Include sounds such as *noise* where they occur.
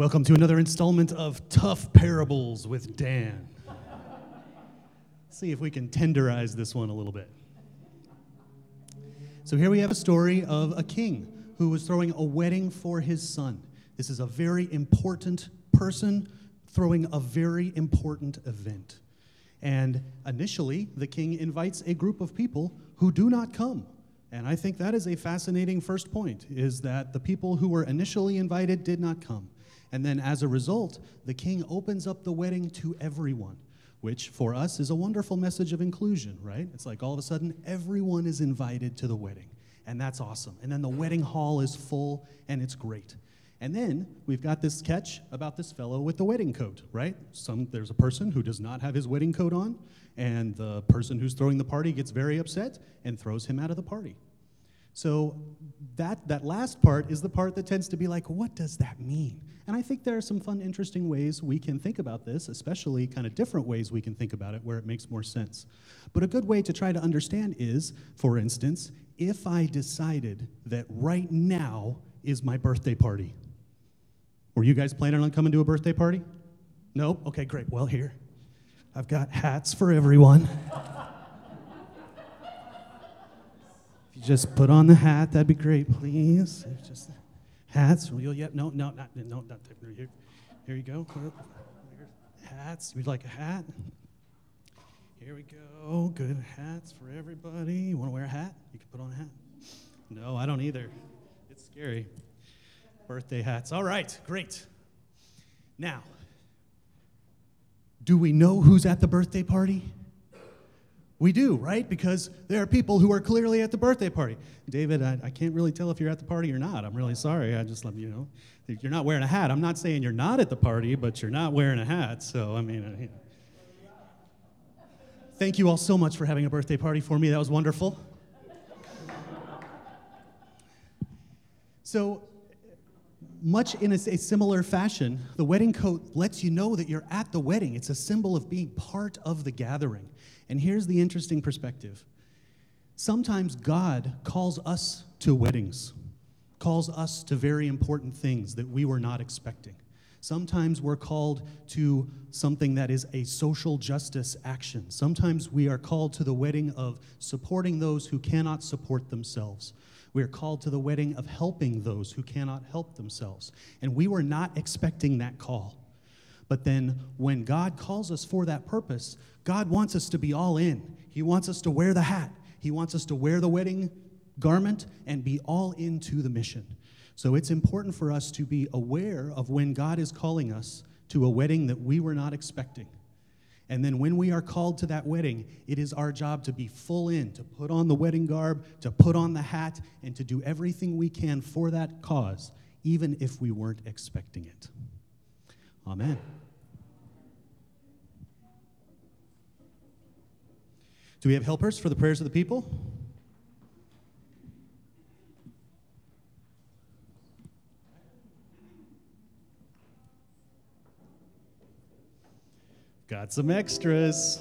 Welcome to another installment of Tough Parables with Dan. See if we can tenderize this one a little bit. So, here we have a story of a king who was throwing a wedding for his son. This is a very important person throwing a very important event. And initially, the king invites a group of people who do not come. And I think that is a fascinating first point is that the people who were initially invited did not come. And then as a result, the king opens up the wedding to everyone, which for us is a wonderful message of inclusion, right? It's like all of a sudden everyone is invited to the wedding. And that's awesome. And then the wedding hall is full and it's great. And then we've got this sketch about this fellow with the wedding coat, right? Some, there's a person who does not have his wedding coat on, and the person who's throwing the party gets very upset and throws him out of the party. So that, that last part is the part that tends to be like, what does that mean? And I think there are some fun, interesting ways we can think about this, especially kind of different ways we can think about it where it makes more sense. But a good way to try to understand is, for instance, if I decided that right now is my birthday party. Were you guys planning on coming to a birthday party? No? Okay, great. Well, here. I've got hats for everyone. *laughs* you just put on the hat, that'd be great, please. Just hats. Yep. No, no, not, no, not here. Here you go. Hats. Would you like a hat? Here we go. Good hats for everybody. You want to wear a hat? You can put on a hat. No, I don't either. It's scary. Birthday hats. All right, great. Now, do we know who's at the birthday party? We do, right? Because there are people who are clearly at the birthday party. David, I, I, can't really tell if you're at the party or not. I'm really sorry. I just love you know. You're not wearing a hat. I'm not saying you're not at the party, but you're not wearing a hat. So, I mean, uh. Thank you all so much for having a birthday party for me. That was wonderful. So, much in a, a, similar fashion, the wedding coat lets you know that you're at the wedding. It's a symbol of being part of the gathering. And here's the interesting perspective sometimes God calls us to weddings, calls us to very important things that we were not expecting. Sometimes we're called to something that is a social justice action. Sometimes we are called to the wedding of supporting those who cannot support themselves. We are called to the wedding of helping those who cannot help themselves. And we were not expecting that call. But then when God calls us for that purpose, God wants us to be all in. He wants us to wear the hat, He wants us to wear the wedding garment and be all into the mission. So it's important for us to be aware of when God is calling us to a wedding that we were not expecting. And then when we are called to that wedding, it is our job to be full in, to put on the wedding garb, to put on the hat, and to do everything we can for that cause, even if we weren't expecting it. Amen. Do we have helpers for the prayers of the people? Got some extras.